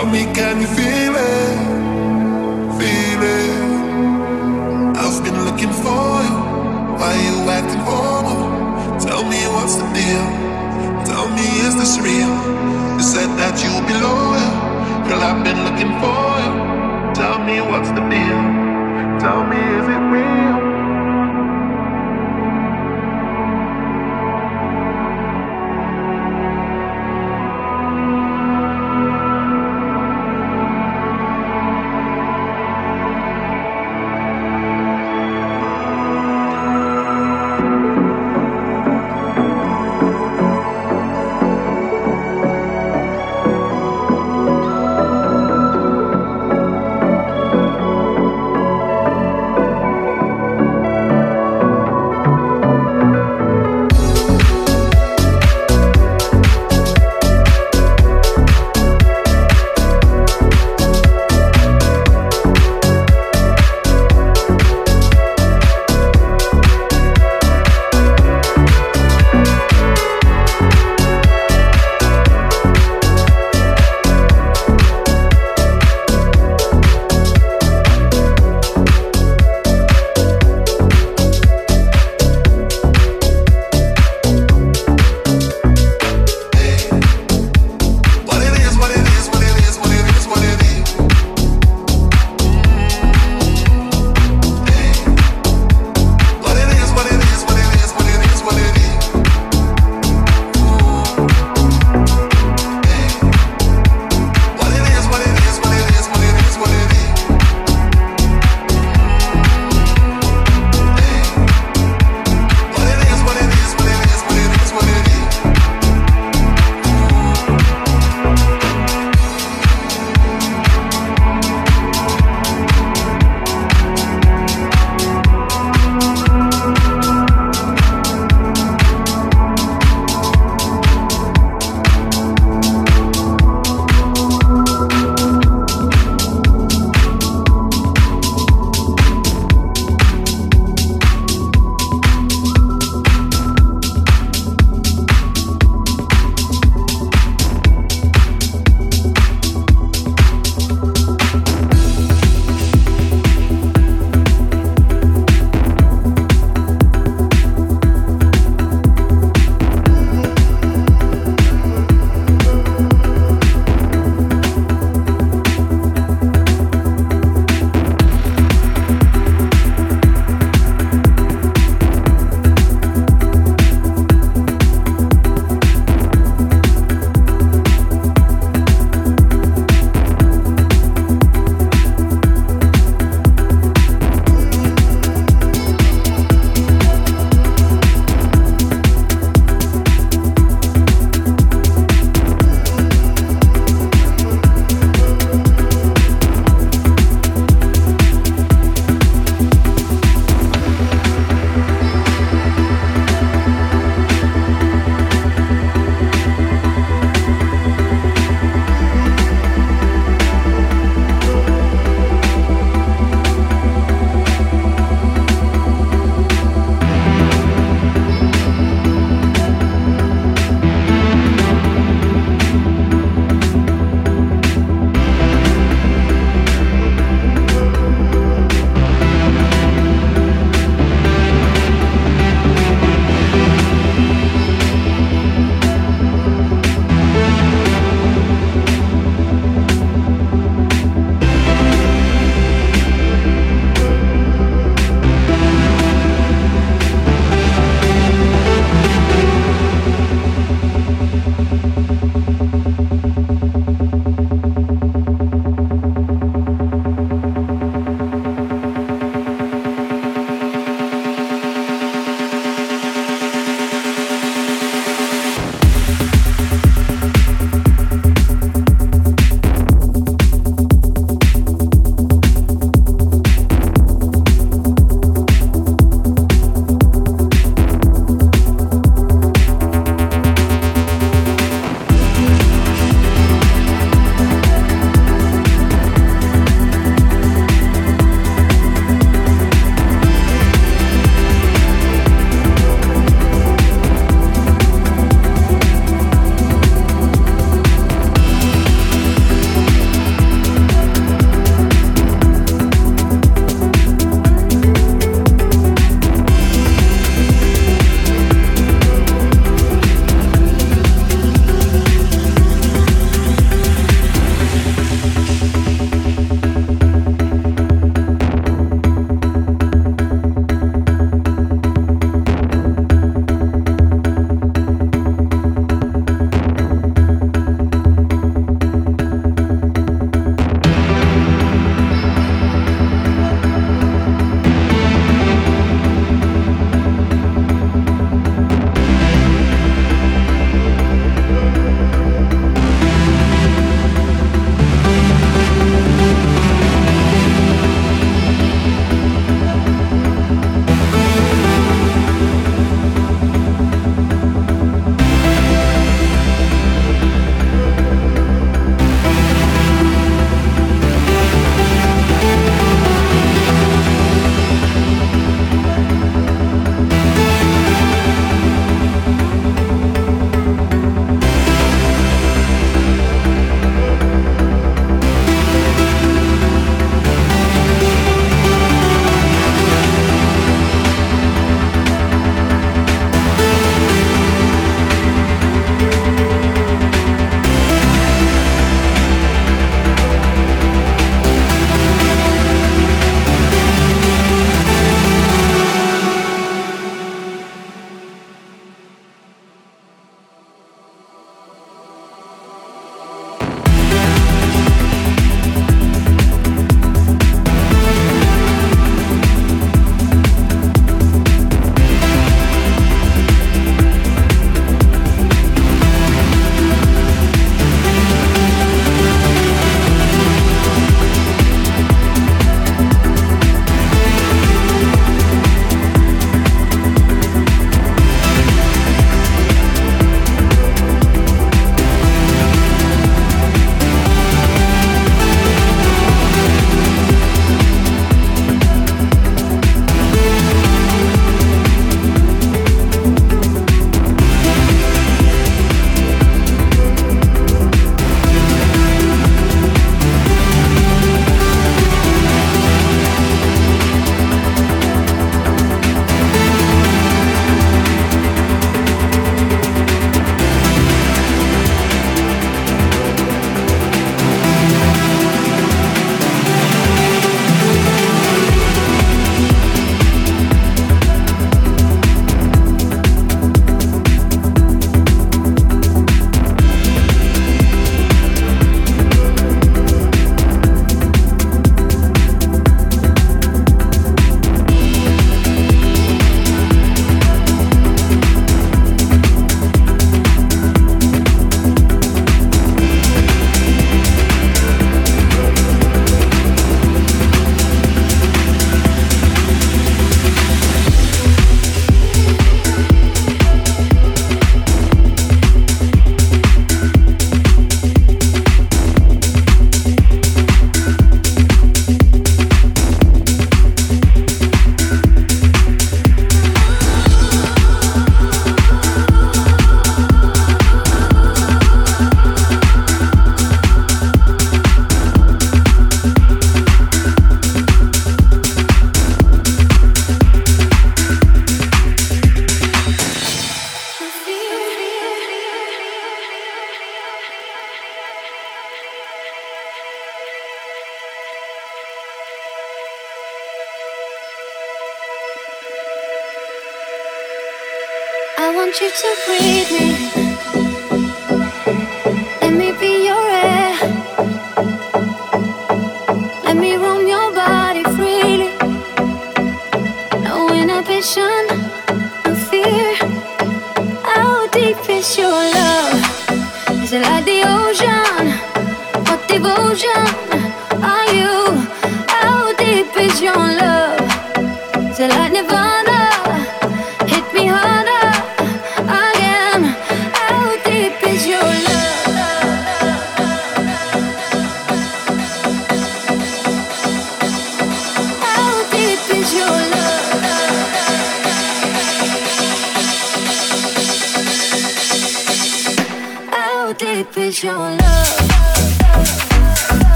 Tell me, can you feel it? Feel it. I've been looking for you. Why you acting formal? Tell me what's the deal? Tell me, is this real? You said that you'll be loyal. Girl, I've been looking for you. Tell me what's the deal? Tell me, is it real?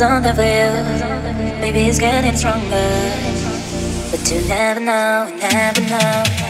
Something for you, maybe it's getting stronger. But you never know, never know. never know, never know.